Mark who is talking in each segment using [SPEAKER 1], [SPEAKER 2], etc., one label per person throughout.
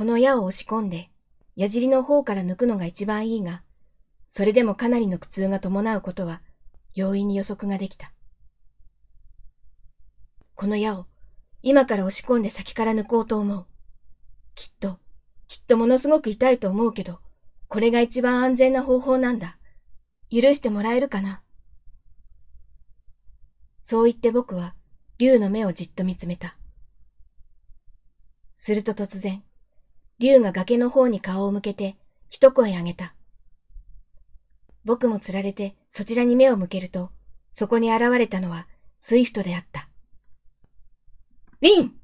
[SPEAKER 1] この矢を押し込んで、矢尻の方から抜くのが一番いいが、それでもかなりの苦痛が伴うことは、容易に予測ができた。この矢を、今から押し込んで先から抜こうと思う。きっと、きっとものすごく痛いと思うけど、これが一番安全な方法なんだ。許してもらえるかなそう言って僕は、竜の目をじっと見つめた。すると突然、竜が崖の方に顔を向けて、一声あげた。僕も釣られてそちらに目を向けると、そこに現れたのはスイフトであった。リン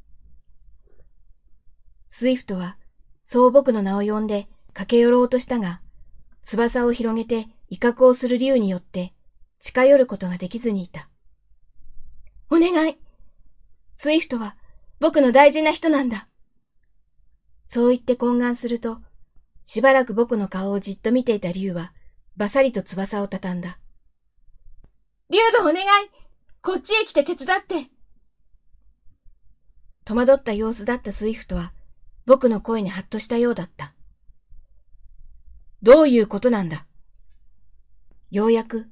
[SPEAKER 1] スイフトは、そう僕の名を呼んで駆け寄ろうとしたが、翼を広げて威嚇をする竜によって近寄ることができずにいた。お願いスイフトは僕の大事な人なんだ。そう言って懇願すると、しばらく僕の顔をじっと見ていた竜は、ばさりと翼を畳んだ。竜ドお願いこっちへ来て手伝って戸惑った様子だったスイフトは、僕の声にハッとしたようだった。どういうことなんだ？ようやく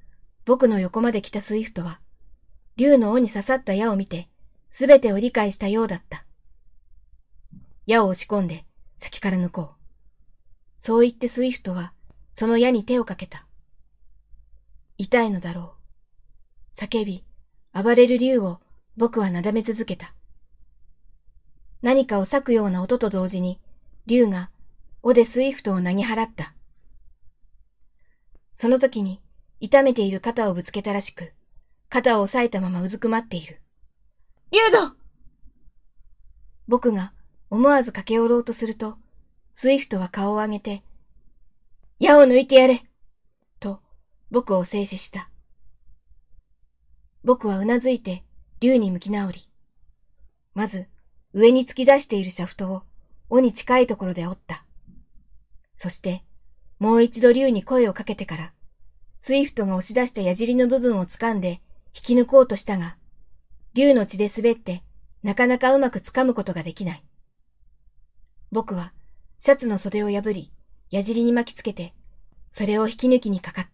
[SPEAKER 1] 僕の横まで来たスイフトは、竜の尾に刺さった矢を見て、すべてを理解したようだった。矢を押し込んで、先から抜こう。そう言ってスイフトは、その矢に手をかけた。痛いのだろう。叫び、暴れる竜を僕はなだめ続けた。何かを裂くような音と同時に、竜が、尾でスイフトを投げ払った。その時に、痛めている肩をぶつけたらしく、肩を押さえたままうずくまっている。竜ド僕が思わず駆け寄ろうとすると、スイフトは顔を上げて、矢を抜いてやれと、僕を制止した。僕はうなずいて、竜に向き直り、まず、上に突き出しているシャフトを、尾に近いところで折った。そして、もう一度竜に声をかけてから、スイフトが押し出した矢尻の部分を掴んで引き抜こうとしたが、竜の血で滑って、なかなかうまく掴むことができない。僕は、シャツの袖を破り、矢尻に巻きつけて、それを引き抜きにかかった。